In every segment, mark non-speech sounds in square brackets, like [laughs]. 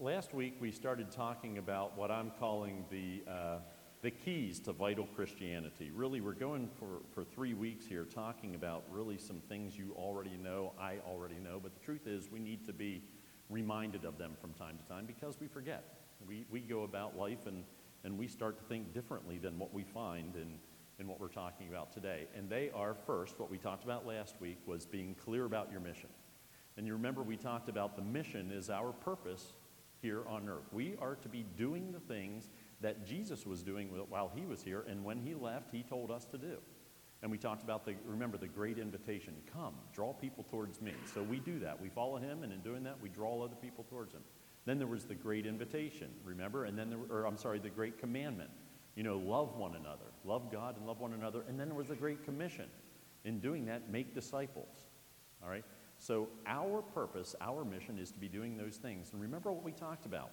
last week we started talking about what I'm calling the, uh, the keys to vital Christianity. Really, we're going for, for three weeks here talking about really some things you already know, I already know, but the truth is we need to be reminded of them from time to time because we forget. We, we go about life and, and we start to think differently than what we find in, in what we're talking about today. And they are first, what we talked about last week was being clear about your mission. And you remember we talked about the mission is our purpose here on earth. We are to be doing the things that Jesus was doing while he was here, and when he left, he told us to do. And we talked about the, remember, the great invitation come, draw people towards me. So we do that. We follow him, and in doing that, we draw other people towards him. Then there was the great invitation, remember? And then, there, or I'm sorry, the great commandment. You know, love one another, love God and love one another. And then there was the great commission. In doing that, make disciples. All right? So our purpose, our mission is to be doing those things. And remember what we talked about.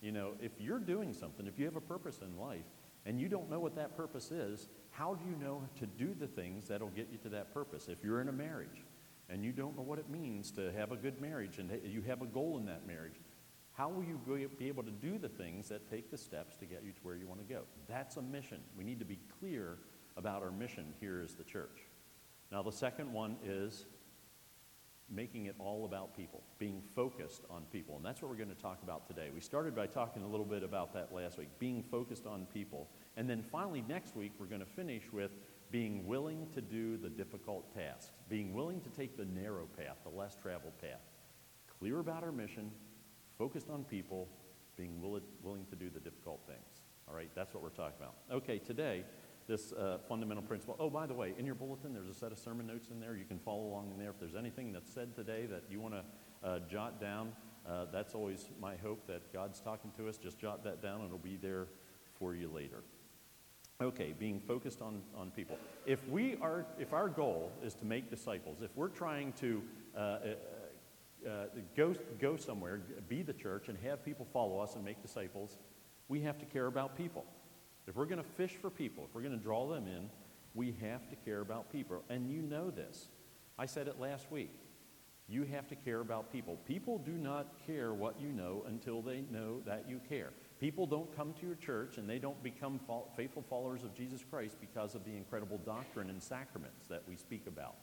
You know, if you're doing something, if you have a purpose in life, and you don't know what that purpose is, how do you know to do the things that'll get you to that purpose? If you're in a marriage and you don't know what it means to have a good marriage and you have a goal in that marriage, how will you be able to do the things that take the steps to get you to where you want to go? That's a mission. We need to be clear about our mission here as the church. Now, the second one is making it all about people, being focused on people. And that's what we're going to talk about today. We started by talking a little bit about that last week, being focused on people. And then finally, next week, we're going to finish with being willing to do the difficult tasks, being willing to take the narrow path, the less traveled path. Clear about our mission, focused on people, being willing to do the difficult things. All right, that's what we're talking about. Okay, today, this uh, fundamental principle. Oh, by the way, in your bulletin, there's a set of sermon notes in there. You can follow along in there. If there's anything that's said today that you want to uh, jot down, uh, that's always my hope that God's talking to us. Just jot that down, and it'll be there for you later. Okay, being focused on, on people. If we are, if our goal is to make disciples, if we're trying to uh, uh, uh, go, go somewhere, be the church, and have people follow us and make disciples, we have to care about people. If we're going to fish for people, if we're going to draw them in, we have to care about people. And you know this. I said it last week. You have to care about people. People do not care what you know until they know that you care. People don't come to your church and they don't become faithful followers of Jesus Christ because of the incredible doctrine and sacraments that we speak about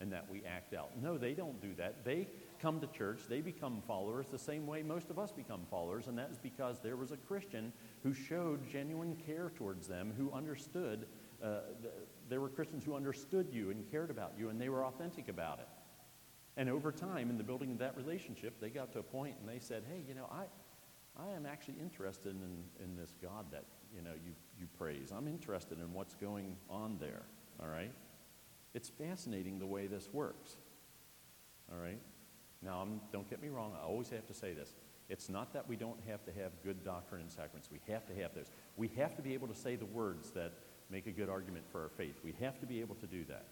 and that we act out. No, they don't do that. They come to church, they become followers the same way most of us become followers, and that is because there was a Christian who showed genuine care towards them, who understood. Uh, th- there were Christians who understood you and cared about you, and they were authentic about it. And over time, in the building of that relationship, they got to a point and they said, hey, you know, I, I am actually interested in, in this God that, you know, you, you praise. I'm interested in what's going on there, all right? It's fascinating the way this works, all right? Now, I'm, don't get me wrong, I always have to say this. It's not that we don't have to have good doctrine and sacraments. We have to have those. We have to be able to say the words that make a good argument for our faith. We have to be able to do that.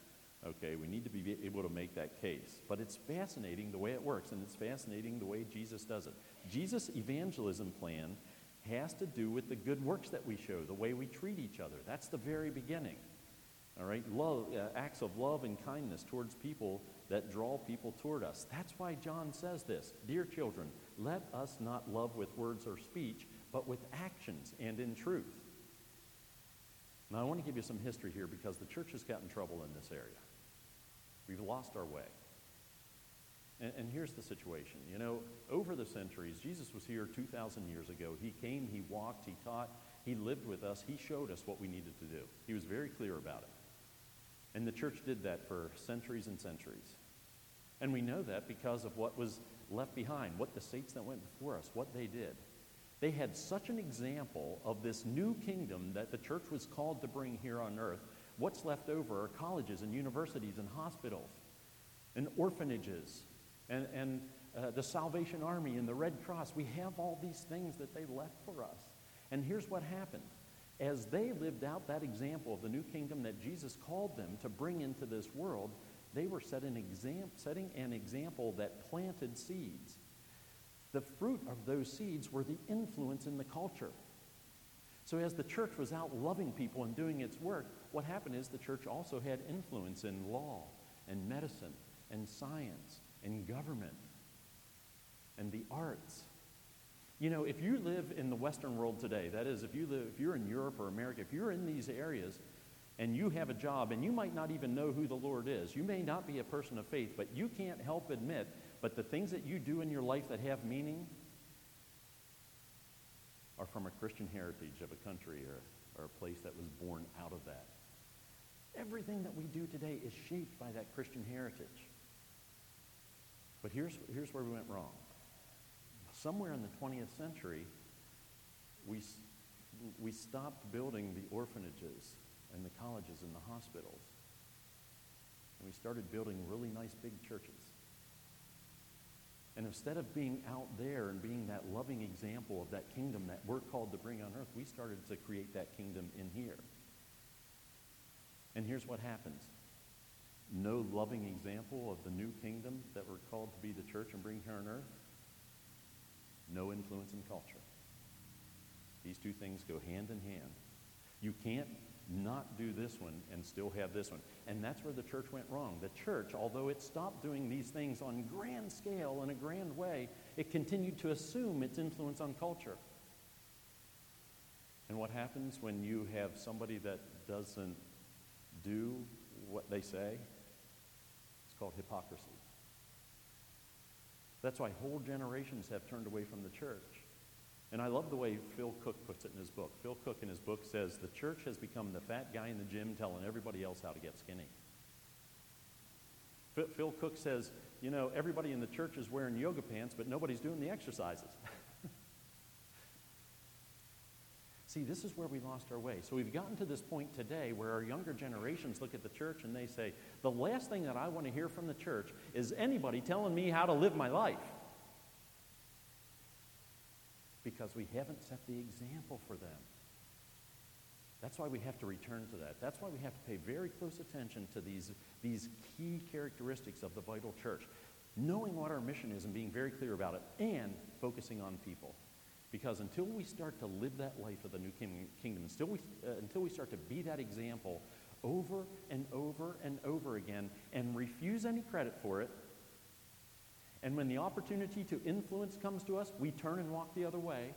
Okay, we need to be able to make that case. But it's fascinating the way it works, and it's fascinating the way Jesus does it. Jesus' evangelism plan has to do with the good works that we show, the way we treat each other. That's the very beginning. All right, love, uh, acts of love and kindness towards people that draw people toward us. That's why John says this Dear children, let us not love with words or speech, but with actions and in truth. Now, I want to give you some history here because the church has gotten in trouble in this area. We've lost our way. And, and, here's the situation. You know, over the centuries, Jesus was here 2,000 years ago. He came, he walked, he taught, he lived with us, he showed us what we needed to do. He was very clear about it. And the church did that for centuries and centuries. And we know that because of what was left behind, what the saints that went before us, what they did. They had such an example of this new kingdom that the church was called to bring here on earth. What's left over are colleges and universities and hospitals and orphanages and, and uh, the Salvation Army and the Red Cross. We have all these things that they left for us. And here's what happened. As they lived out that example of the new kingdom that Jesus called them to bring into this world, they were set an exam- setting an example that planted seeds. The fruit of those seeds were the influence in the culture. So, as the church was out loving people and doing its work, what happened is the church also had influence in law and medicine and science and government and the arts. You know, if you live in the Western world today, that is, if, you live, if you're in Europe or America, if you're in these areas and you have a job and you might not even know who the Lord is, you may not be a person of faith, but you can't help admit, but the things that you do in your life that have meaning are from a Christian heritage of a country or, or a place that was born out of that. Everything that we do today is shaped by that Christian heritage. But here's, here's where we went wrong somewhere in the 20th century, we, we stopped building the orphanages and the colleges and the hospitals. And we started building really nice big churches. And instead of being out there and being that loving example of that kingdom that we're called to bring on earth, we started to create that kingdom in here. And here's what happens no loving example of the new kingdom that we're called to be the church and bring here on earth no influence in culture. These two things go hand in hand. You can't not do this one and still have this one. And that's where the church went wrong. The church, although it stopped doing these things on grand scale in a grand way, it continued to assume its influence on culture. And what happens when you have somebody that doesn't do what they say? It's called hypocrisy. That's why whole generations have turned away from the church. And I love the way Phil Cook puts it in his book. Phil Cook in his book says the church has become the fat guy in the gym telling everybody else how to get skinny. Phil Cook says, you know, everybody in the church is wearing yoga pants, but nobody's doing the exercises. [laughs] See, this is where we lost our way. So we've gotten to this point today where our younger generations look at the church and they say, the last thing that I want to hear from the church is anybody telling me how to live my life. Because we haven't set the example for them. That's why we have to return to that. That's why we have to pay very close attention to these, these key characteristics of the vital church. Knowing what our mission is and being very clear about it, and focusing on people. Because until we start to live that life of the new kingdom, until we, uh, until we start to be that example over and over and over again and refuse any credit for it, and when the opportunity to influence comes to us, we turn and walk the other way.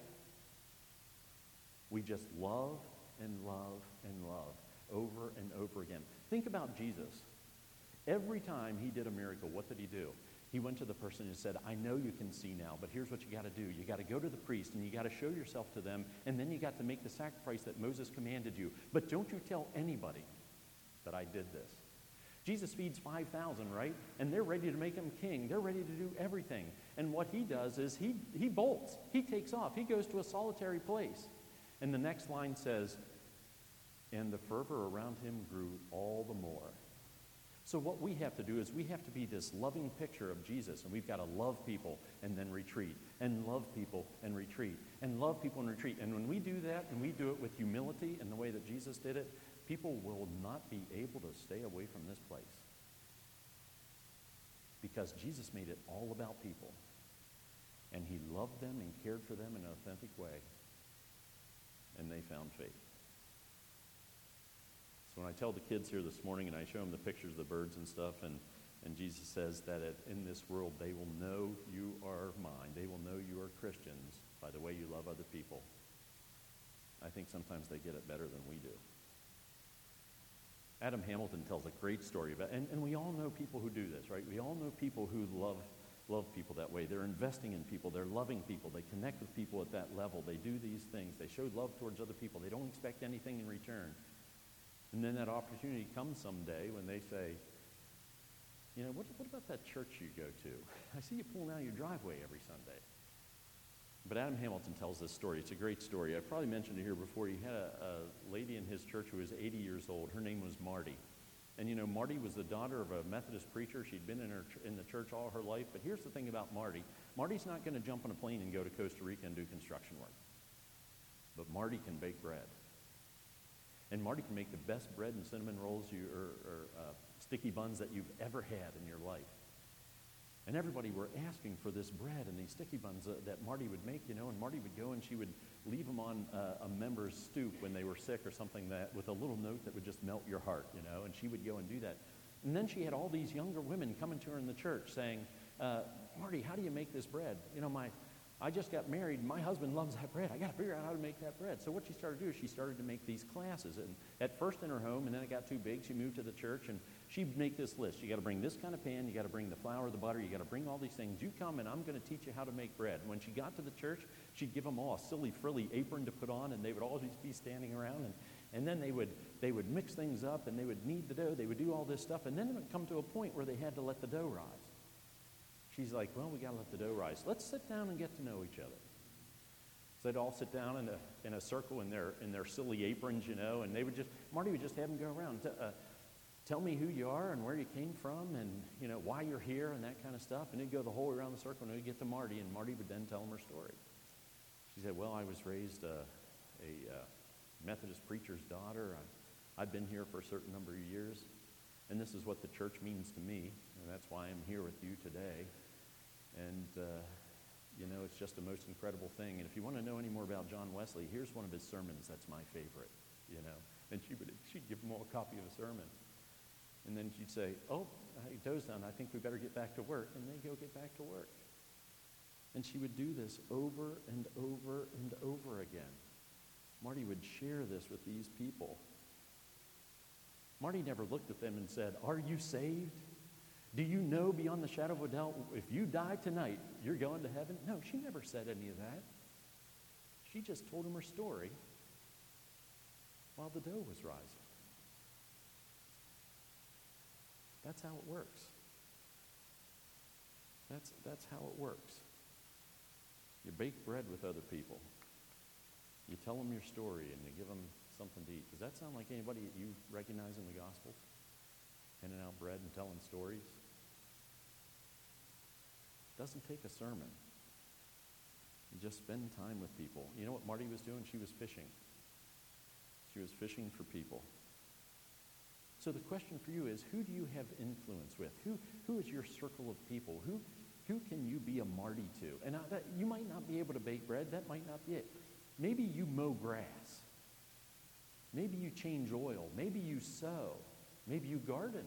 We just love and love and love over and over again. Think about Jesus. Every time he did a miracle, what did he do? He went to the person and said, I know you can see now, but here's what you got to do. You got to go to the priest and you got to show yourself to them, and then you got to make the sacrifice that Moses commanded you. But don't you tell anybody that I did this. Jesus feeds 5,000, right? And they're ready to make him king. They're ready to do everything. And what he does is he, he bolts. He takes off. He goes to a solitary place. And the next line says, and the fervor around him grew all the more. So, what we have to do is we have to be this loving picture of Jesus, and we've got to love people and then retreat, and love people and retreat, and love people and retreat. And when we do that, and we do it with humility and the way that Jesus did it, people will not be able to stay away from this place. Because Jesus made it all about people, and he loved them and cared for them in an authentic way, and they found faith. So when I tell the kids here this morning and I show them the pictures of the birds and stuff, and, and Jesus says that in this world they will know you are mine, they will know you are Christians by the way you love other people, I think sometimes they get it better than we do. Adam Hamilton tells a great story about, and, and we all know people who do this, right? We all know people who love love people that way. They're investing in people. They're loving people. They connect with people at that level. They do these things. They show love towards other people. They don't expect anything in return. And then that opportunity comes someday when they say, you know, what, what about that church you go to? [laughs] I see you pulling out your driveway every Sunday. But Adam Hamilton tells this story. It's a great story. I've probably mentioned it here before. He had a, a lady in his church who was 80 years old. Her name was Marty. And you know, Marty was the daughter of a Methodist preacher. She'd been in, her, in the church all her life. But here's the thing about Marty Marty's not going to jump on a plane and go to Costa Rica and do construction work. But Marty can bake bread. And Marty can make the best bread and cinnamon rolls you, or, or uh, sticky buns that you've ever had in your life. And everybody were asking for this bread and these sticky buns uh, that Marty would make, you know, and Marty would go and she would leave them on uh, a member's stoop when they were sick or something that with a little note that would just melt your heart, you know, and she would go and do that. And then she had all these younger women coming to her in the church saying, uh, Marty, how do you make this bread? You know, my, I just got married. My husband loves that bread. I got to figure out how to make that bread. So what she started to do is she started to make these classes. And at first in her home, and then it got too big. She moved to the church, and she'd make this list. You got to bring this kind of pan. You got to bring the flour, the butter. You got to bring all these things. You come, and I'm going to teach you how to make bread. When she got to the church, she'd give them all a silly, frilly apron to put on, and they would always be standing around. And, and then they would, they would mix things up, and they would knead the dough. They would do all this stuff. And then it would come to a point where they had to let the dough rise. She's like, well, we got to let the dough rise. Let's sit down and get to know each other. So they'd all sit down in a, in a circle in their, in their silly aprons, you know, and they would just, Marty would just have them go around. Uh, tell me who you are and where you came from and, you know, why you're here and that kind of stuff. And they'd go the whole way around the circle and we'd get to Marty, and Marty would then tell them her story. She said, well, I was raised a, a uh, Methodist preacher's daughter. I, I've been here for a certain number of years, and this is what the church means to me, and that's why I'm here with you today. And, uh, you know, it's just the most incredible thing. And if you want to know any more about John Wesley, here's one of his sermons that's my favorite, you know. And she would, she'd give them all a copy of a sermon. And then she'd say, oh, I dozed on. I think we better get back to work. And they go get back to work. And she would do this over and over and over again. Marty would share this with these people. Marty never looked at them and said, Are you saved? Do you know beyond the shadow of a doubt, if you die tonight, you're going to heaven? No, she never said any of that. She just told him her story while the dough was rising. That's how it works. That's, that's how it works. You bake bread with other people. You tell them your story and you give them something to eat. Does that sound like anybody that you recognize in the Gospels? Handing out bread and telling stories? Doesn't take a sermon. You just spend time with people. You know what Marty was doing? She was fishing. She was fishing for people. So the question for you is, who do you have influence with? Who, who is your circle of people? Who, who can you be a Marty to? And I, that, you might not be able to bake bread. That might not be it. Maybe you mow grass. Maybe you change oil. Maybe you sew. Maybe you garden.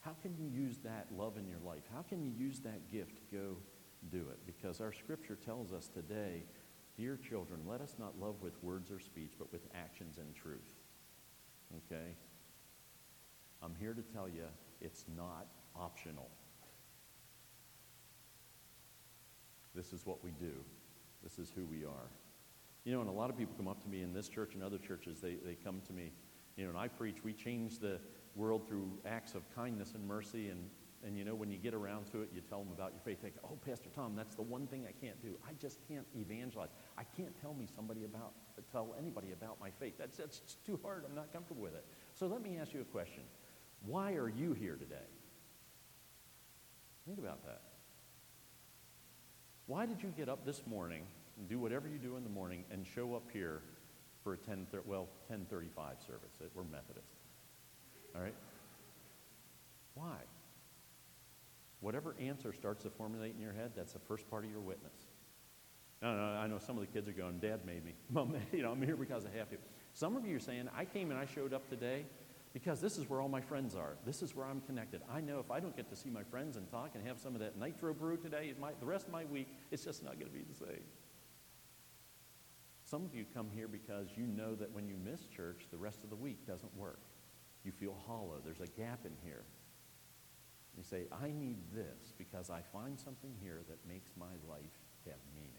How can you use that love in your life? How can you use that gift to go do it? Because our scripture tells us today, dear children, let us not love with words or speech, but with actions and truth. Okay? I'm here to tell you it's not optional. This is what we do. This is who we are. You know, and a lot of people come up to me in this church and other churches, they, they come to me, you know, and I preach, we change the world through acts of kindness and mercy. And, and you know, when you get around to it, you tell them about your faith. They go, oh, Pastor Tom, that's the one thing I can't do. I just can't evangelize. I can't tell me somebody about, tell anybody about my faith. That's, that's too hard. I'm not comfortable with it. So let me ask you a question. Why are you here today? Think about that. Why did you get up this morning and do whatever you do in the morning and show up here for a 10, well, 1035 service? We're Methodist. All right? Why? Whatever answer starts to formulate in your head, that's the first part of your witness. No, no, I know some of the kids are going, Dad made me. [laughs] Mom, [laughs] you know, I'm here because I have to. Some of you are saying, I came and I showed up today because this is where all my friends are. This is where I'm connected. I know if I don't get to see my friends and talk and have some of that nitro brew today, the rest of my week, it's just not going to be the same. Some of you come here because you know that when you miss church, the rest of the week doesn't work. You feel hollow. There's a gap in here. You say, I need this because I find something here that makes my life have meaning.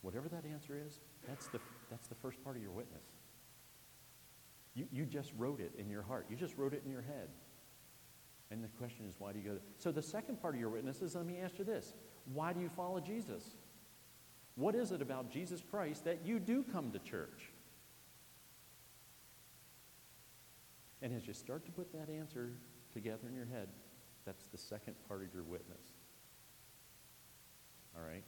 Whatever that answer is, that's the, that's the first part of your witness. You, you just wrote it in your heart. You just wrote it in your head. And the question is, why do you go there? So the second part of your witness is, let me ask you this. Why do you follow Jesus? What is it about Jesus Christ that you do come to church? And as you start to put that answer together in your head, that's the second part of your witness. All right?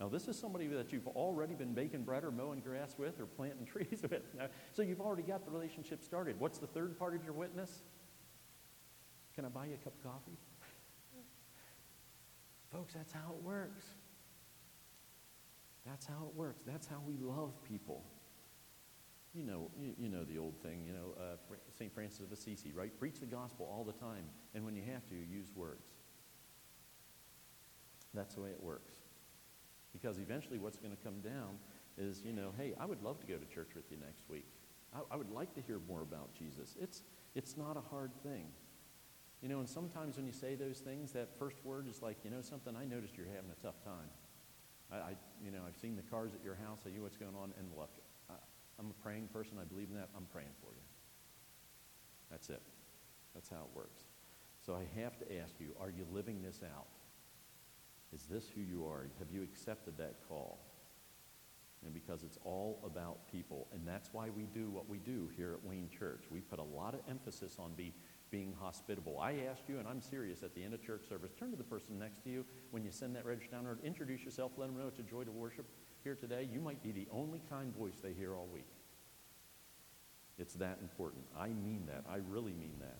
Now, this is somebody that you've already been baking bread or mowing grass with or planting [laughs] trees with. Now, so you've already got the relationship started. What's the third part of your witness? Can I buy you a cup of coffee? Folks, that's how it works. That's how it works. That's how we love people. You know, you, you know the old thing, you know, uh, St. Francis of Assisi, right? Preach the gospel all the time, and when you have to, use words. That's the way it works. Because eventually what's going to come down is, you know, hey, I would love to go to church with you next week. I, I would like to hear more about Jesus. It's, it's not a hard thing. You know, and sometimes when you say those things, that first word is like, you know something, I noticed you're having a tough time. I, I you know, I've seen the cars at your house. I know what's going on. And look, I'm a praying person. I believe in that. I'm praying for you. That's it. That's how it works. So I have to ask you, are you living this out? Is this who you are? Have you accepted that call? And because it's all about people. And that's why we do what we do here at Wayne Church. We put a lot of emphasis on be, being hospitable. I asked you, and I'm serious, at the end of church service, turn to the person next to you when you send that register down, or introduce yourself, let them know it's a joy to worship here today. You might be the only kind voice they hear all week. It's that important. I mean that. I really mean that.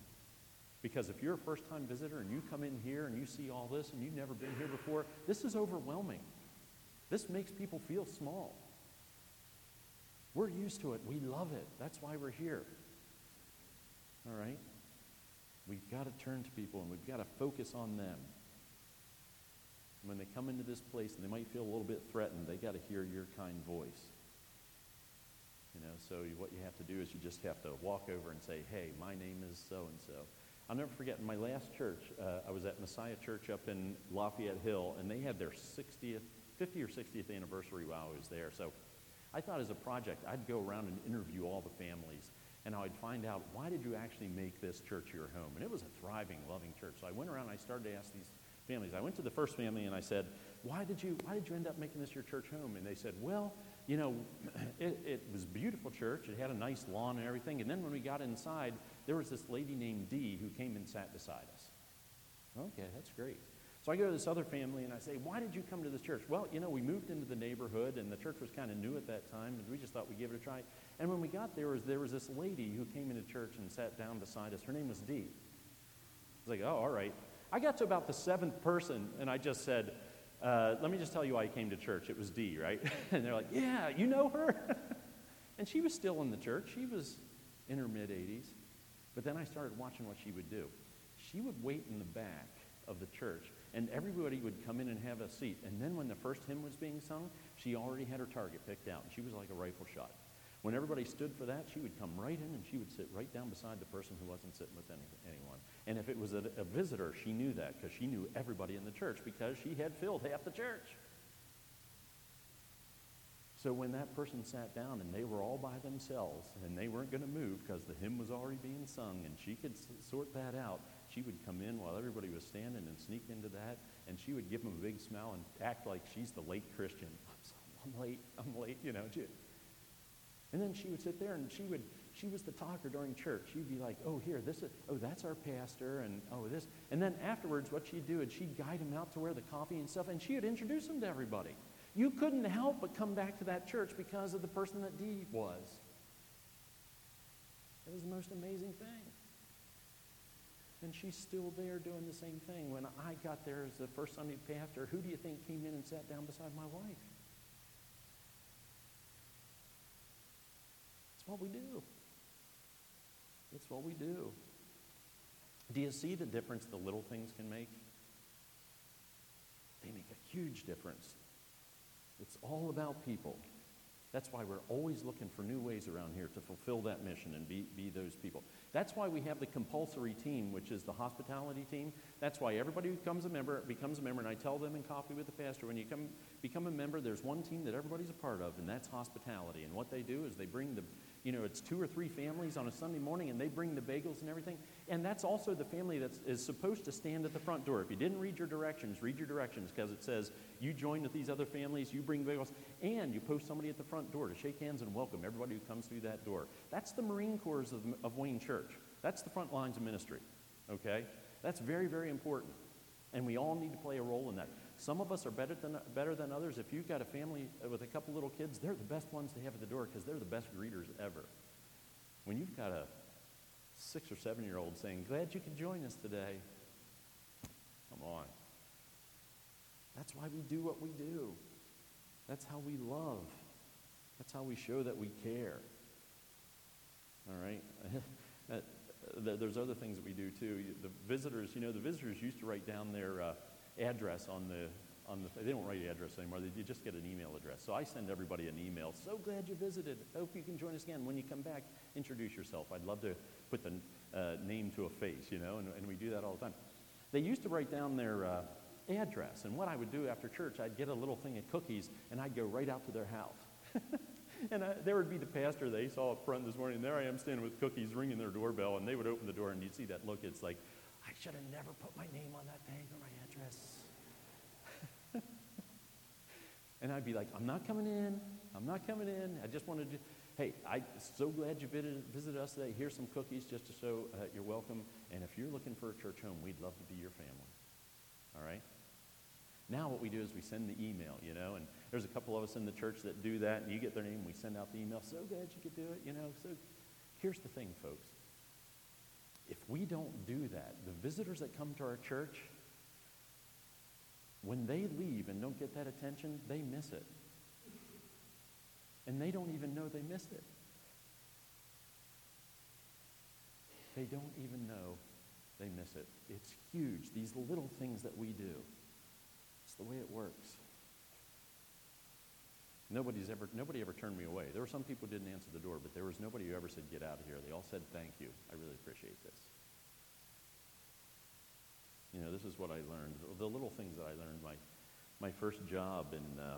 Because if you're a first time visitor and you come in here and you see all this and you've never been here before, this is overwhelming. This makes people feel small. We're used to it. We love it. That's why we're here. All right? We've got to turn to people and we've got to focus on them. When they come into this place and they might feel a little bit threatened, they got to hear your kind voice. You know, so what you have to do is you just have to walk over and say, hey, my name is so and so. I'll never forget, in my last church, uh, I was at Messiah Church up in Lafayette Hill, and they had their 60th, 50 or 60th anniversary while I was there. So I thought as a project, I'd go around and interview all the families, and I'd find out, why did you actually make this church your home? And it was a thriving, loving church. So I went around and I started to ask these families. I went to the first family and I said, why did you, why did you end up making this your church home? And they said, well, you know, [clears throat] it, it was a beautiful church. It had a nice lawn and everything. And then when we got inside, there was this lady named Dee who came and sat beside us. Okay, that's great. So I go to this other family and I say, why did you come to this church? Well, you know, we moved into the neighborhood and the church was kind of new at that time and we just thought we'd give it a try. And when we got there, was, there was this lady who came into church and sat down beside us. Her name was Dee. I was like, oh, all right. I got to about the seventh person and I just said, uh, let me just tell you why I came to church. It was Dee, right? [laughs] and they're like, yeah, you know her? [laughs] and she was still in the church. She was in her mid 80s. But then I started watching what she would do. She would wait in the back of the church, and everybody would come in and have a seat. And then when the first hymn was being sung, she already had her target picked out, and she was like a rifle shot. When everybody stood for that, she would come right in and she would sit right down beside the person who wasn't sitting with any, anyone. And if it was a, a visitor, she knew that because she knew everybody in the church because she had filled half the church. So when that person sat down and they were all by themselves and they weren't going to move because the hymn was already being sung and she could sort that out, she would come in while everybody was standing and sneak into that and she would give them a big smile and act like she's the late Christian. [laughs] I'm, I'm late, I'm late, you know. And then she would sit there and she would, she was the talker during church. She'd be like, oh, here, this is, oh, that's our pastor, and oh, this. And then afterwards, what she'd do is she'd guide him out to where the coffee and stuff, and she would introduce him to everybody. You couldn't help but come back to that church because of the person that Dee was. It was the most amazing thing. And she's still there doing the same thing. When I got there as the first Sunday pastor, who do you think came in and sat down beside my wife? That's what we do. It's what we do. Do you see the difference the little things can make? They make a huge difference. It's all about people. That's why we're always looking for new ways around here to fulfill that mission and be, be those people. That's why we have the compulsory team, which is the hospitality team. That's why everybody who becomes a member becomes a member. And I tell them in coffee with the pastor, when you come, become a member, there's one team that everybody's a part of, and that's hospitality. And what they do is they bring the you know, it's two or three families on a Sunday morning and they bring the bagels and everything. And that's also the family that is supposed to stand at the front door. If you didn't read your directions, read your directions because it says you join with these other families, you bring bagels, and you post somebody at the front door to shake hands and welcome everybody who comes through that door. That's the Marine Corps of, of Wayne Church. That's the front lines of ministry, okay? That's very, very important. And we all need to play a role in that. Some of us are better than, better than others. If you've got a family with a couple little kids, they're the best ones to have at the door because they're the best greeters ever. When you've got a six or seven year old saying, Glad you could join us today, come on. That's why we do what we do. That's how we love. That's how we show that we care. All right? [laughs] There's other things that we do too. The visitors, you know, the visitors used to write down their. Uh, address on the on the, they don't write the address anymore. They, just get an email address. So I send everybody an email. So glad you visited. Hope you can join us again. When you come back, introduce yourself. I'd love to put the uh, name to a face, you know, and, and we do that all the time. They used to write down their uh, address, and what I would do after church, I'd get a little thing of cookies, and I'd go right out to their house. [laughs] and I, there would be the pastor they saw up front this morning, and there I am standing with cookies ringing their doorbell, and they would open the door, and you'd see that look. It's like, should have never put my name on that thing or my address. [laughs] and I'd be like, I'm not coming in. I'm not coming in. I just wanted to, hey, I'm so glad you visited, us today. Here's some cookies just to show uh, you're welcome. And if you're looking for a church home, we'd love to be your family. All right? Now what we do is we send the email, you know, and there's a couple of us in the church that do that, and you get their name, we send out the email. So glad you could do it, you know. So here's the thing, folks. If we don't do that, the visitors that come to our church, when they leave and don't get that attention, they miss it. And they don't even know they missed it. They don't even know they miss it. It's huge, these little things that we do. It's the way it works. Nobody's ever, nobody ever turned me away. There were some people who didn't answer the door, but there was nobody who ever said, get out of here. They all said, thank you. I really appreciate this. You know, this is what I learned. The little things that I learned. My, my first job in, uh,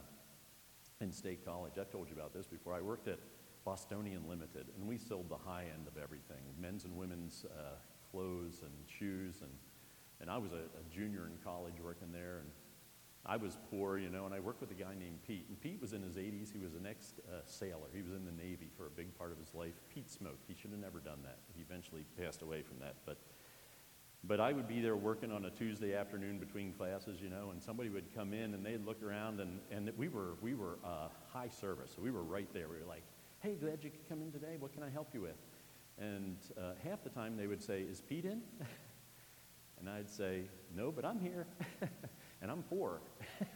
in State College, I've told you about this before. I worked at Bostonian Limited, and we sold the high end of everything, men's and women's uh, clothes and shoes. And, and I was a, a junior in college working there, and I was poor, you know, and I worked with a guy named Pete. And Pete was in his 80s. He was an ex-sailor. Uh, he was in the Navy for a big part of his life. Pete smoked. He should have never done that. He eventually passed away from that. But but I would be there working on a Tuesday afternoon between classes, you know, and somebody would come in and they'd look around and, and we were, we were uh, high service. So we were right there. We were like, hey, glad you could come in today. What can I help you with? And uh, half the time they would say, is Pete in? [laughs] and I'd say, no, but I'm here. [laughs] and I'm poor.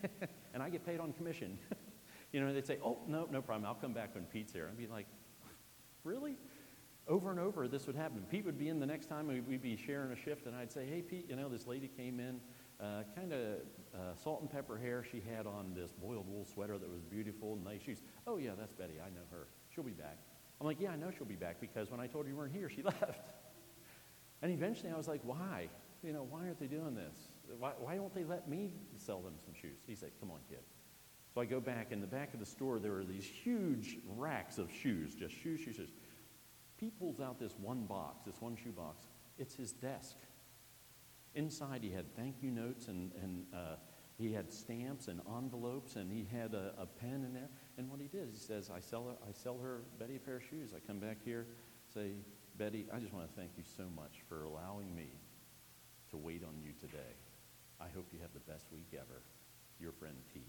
[laughs] and I get paid on commission. [laughs] you know, they'd say, oh, no, no problem. I'll come back when Pete's here. I'd be like, really? over and over, this would happen. Pete would be in the next time, we'd be sharing a shift, and I'd say, hey, Pete, you know, this lady came in, uh, kind of uh, salt and pepper hair. She had on this boiled wool sweater that was beautiful, nice shoes. Oh, yeah, that's Betty. I know her. She'll be back. I'm like, yeah, I know she'll be back because when I told her you weren't here, she [laughs] left. And eventually I was like, why? You know, why aren't they doing this? Why, why don't they let me sell them some shoes? He said, come on, kid. So I go back. In the back of the store, there are these huge racks of shoes, just shoes, shoes, shoes. Pete pulls out this one box, this one shoe box. It's his desk. Inside, he had thank you notes and, and uh, he had stamps and envelopes and he had a, a, pen in there. And what he did, he says, I sell, her, I sell her Betty a pair of shoes. I come back here, say, Betty, I just want to thank you so much for allowing me to wait on you today. I hope you have the best week ever. Your friend Pete.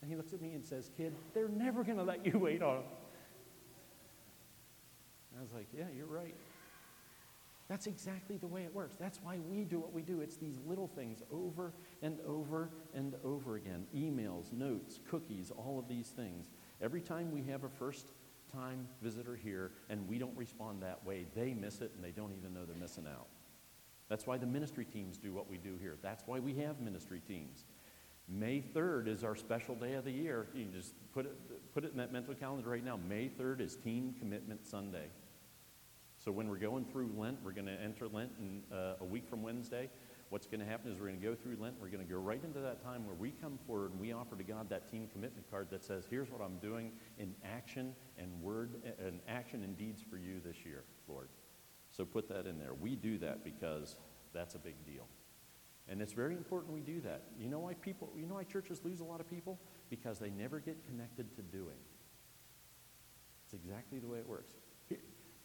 And he looks at me and says, Kid, they're never going to let you wait on them. And I was like, Yeah, you're right. That's exactly the way it works. That's why we do what we do. It's these little things over and over and over again emails, notes, cookies, all of these things. Every time we have a first time visitor here and we don't respond that way, they miss it and they don't even know they're missing out. That's why the ministry teams do what we do here. That's why we have ministry teams. May 3rd is our special day of the year. You just put it, put it in that mental calendar right now. May 3rd is Team Commitment Sunday. So when we're going through Lent, we're going to enter Lent in uh, a week from Wednesday. What's going to happen is we're going to go through Lent. We're going to go right into that time where we come forward and we offer to God that team commitment card that says, "Here's what I'm doing in action and word and action and deeds for you this year, Lord." So put that in there. We do that because that's a big deal. And it's very important we do that. You know why people, you know why churches lose a lot of people? Because they never get connected to doing. It's exactly the way it works.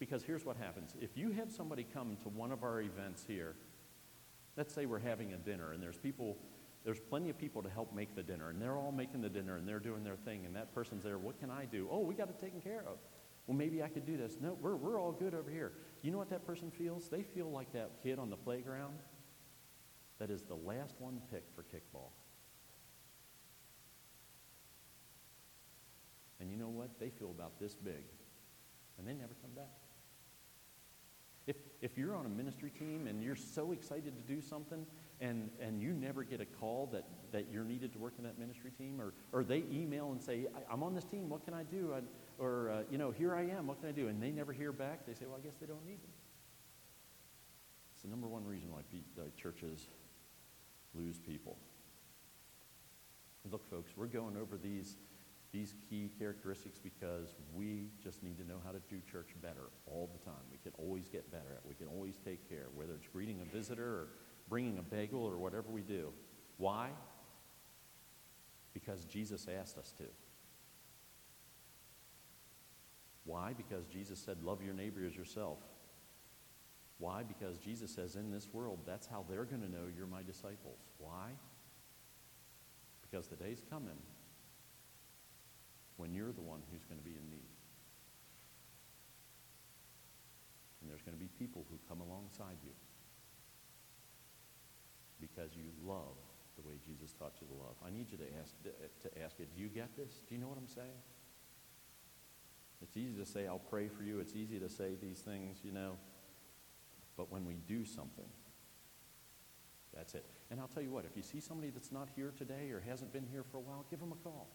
Because here's what happens. If you have somebody come to one of our events here, let's say we're having a dinner and there's people, there's plenty of people to help make the dinner and they're all making the dinner and they're doing their thing and that person's there, what can I do? Oh, we got it taken care of. Well, maybe I could do this. No, we're, we're all good over here. You know what that person feels? They feel like that kid on the playground that is the last one picked for kickball. And you know what? They feel about this big. And they never come back. If, if you're on a ministry team and you're so excited to do something and, and you never get a call that, that you're needed to work in that ministry team, or, or they email and say, I'm on this team, what can I do? I, or, uh, you know, here I am, what can I do? And they never hear back, they say, well, I guess they don't need me. It's the number one reason why uh, churches lose people. Look, folks, we're going over these, these key characteristics because we just need to know how to do church better all the time. We can always get better at. We can always take care, whether it's greeting a visitor or bringing a bagel or whatever we do. Why? Because Jesus asked us to. Why? Because Jesus said, Love your neighbor as yourself. Why? Because Jesus says, In this world, that's how they're going to know you're my disciples. Why? Because the day's coming when you're the one who's going to be in need. And there's going to be people who come alongside you because you love the way Jesus taught you to love. I need you to ask, to ask it, do you get this? Do you know what I'm saying? It's easy to say, I'll pray for you. It's easy to say these things, you know. But when we do something, that's it. And I'll tell you what, if you see somebody that's not here today or hasn't been here for a while, give them a call.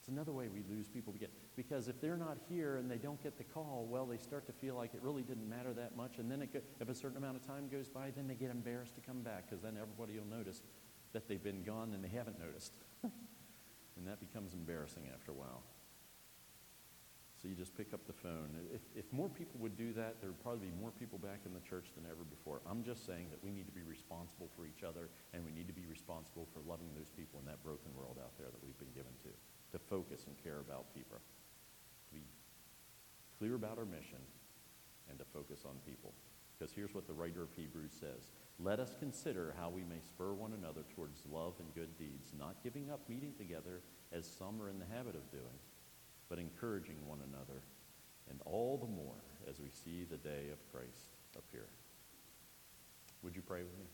It's another way we lose people. We get, Because if they're not here and they don't get the call, well, they start to feel like it really didn't matter that much. And then go, if a certain amount of time goes by, then they get embarrassed to come back because then everybody will notice that they've been gone and they haven't noticed. [laughs] and that becomes embarrassing after a while. So you just pick up the phone. If, if more people would do that, there would probably be more people back in the church than ever before. I'm just saying that we need to be responsible for each other, and we need to be responsible for loving those people in that broken world out there that we've been given to, to focus and care about people, to be clear about our mission, and to focus on people. Because here's what the writer of Hebrews says. Let us consider how we may spur one another towards love and good deeds, not giving up meeting together as some are in the habit of doing, but encouraging one another, and all the more as we see the day of Christ appear. Would you pray with me?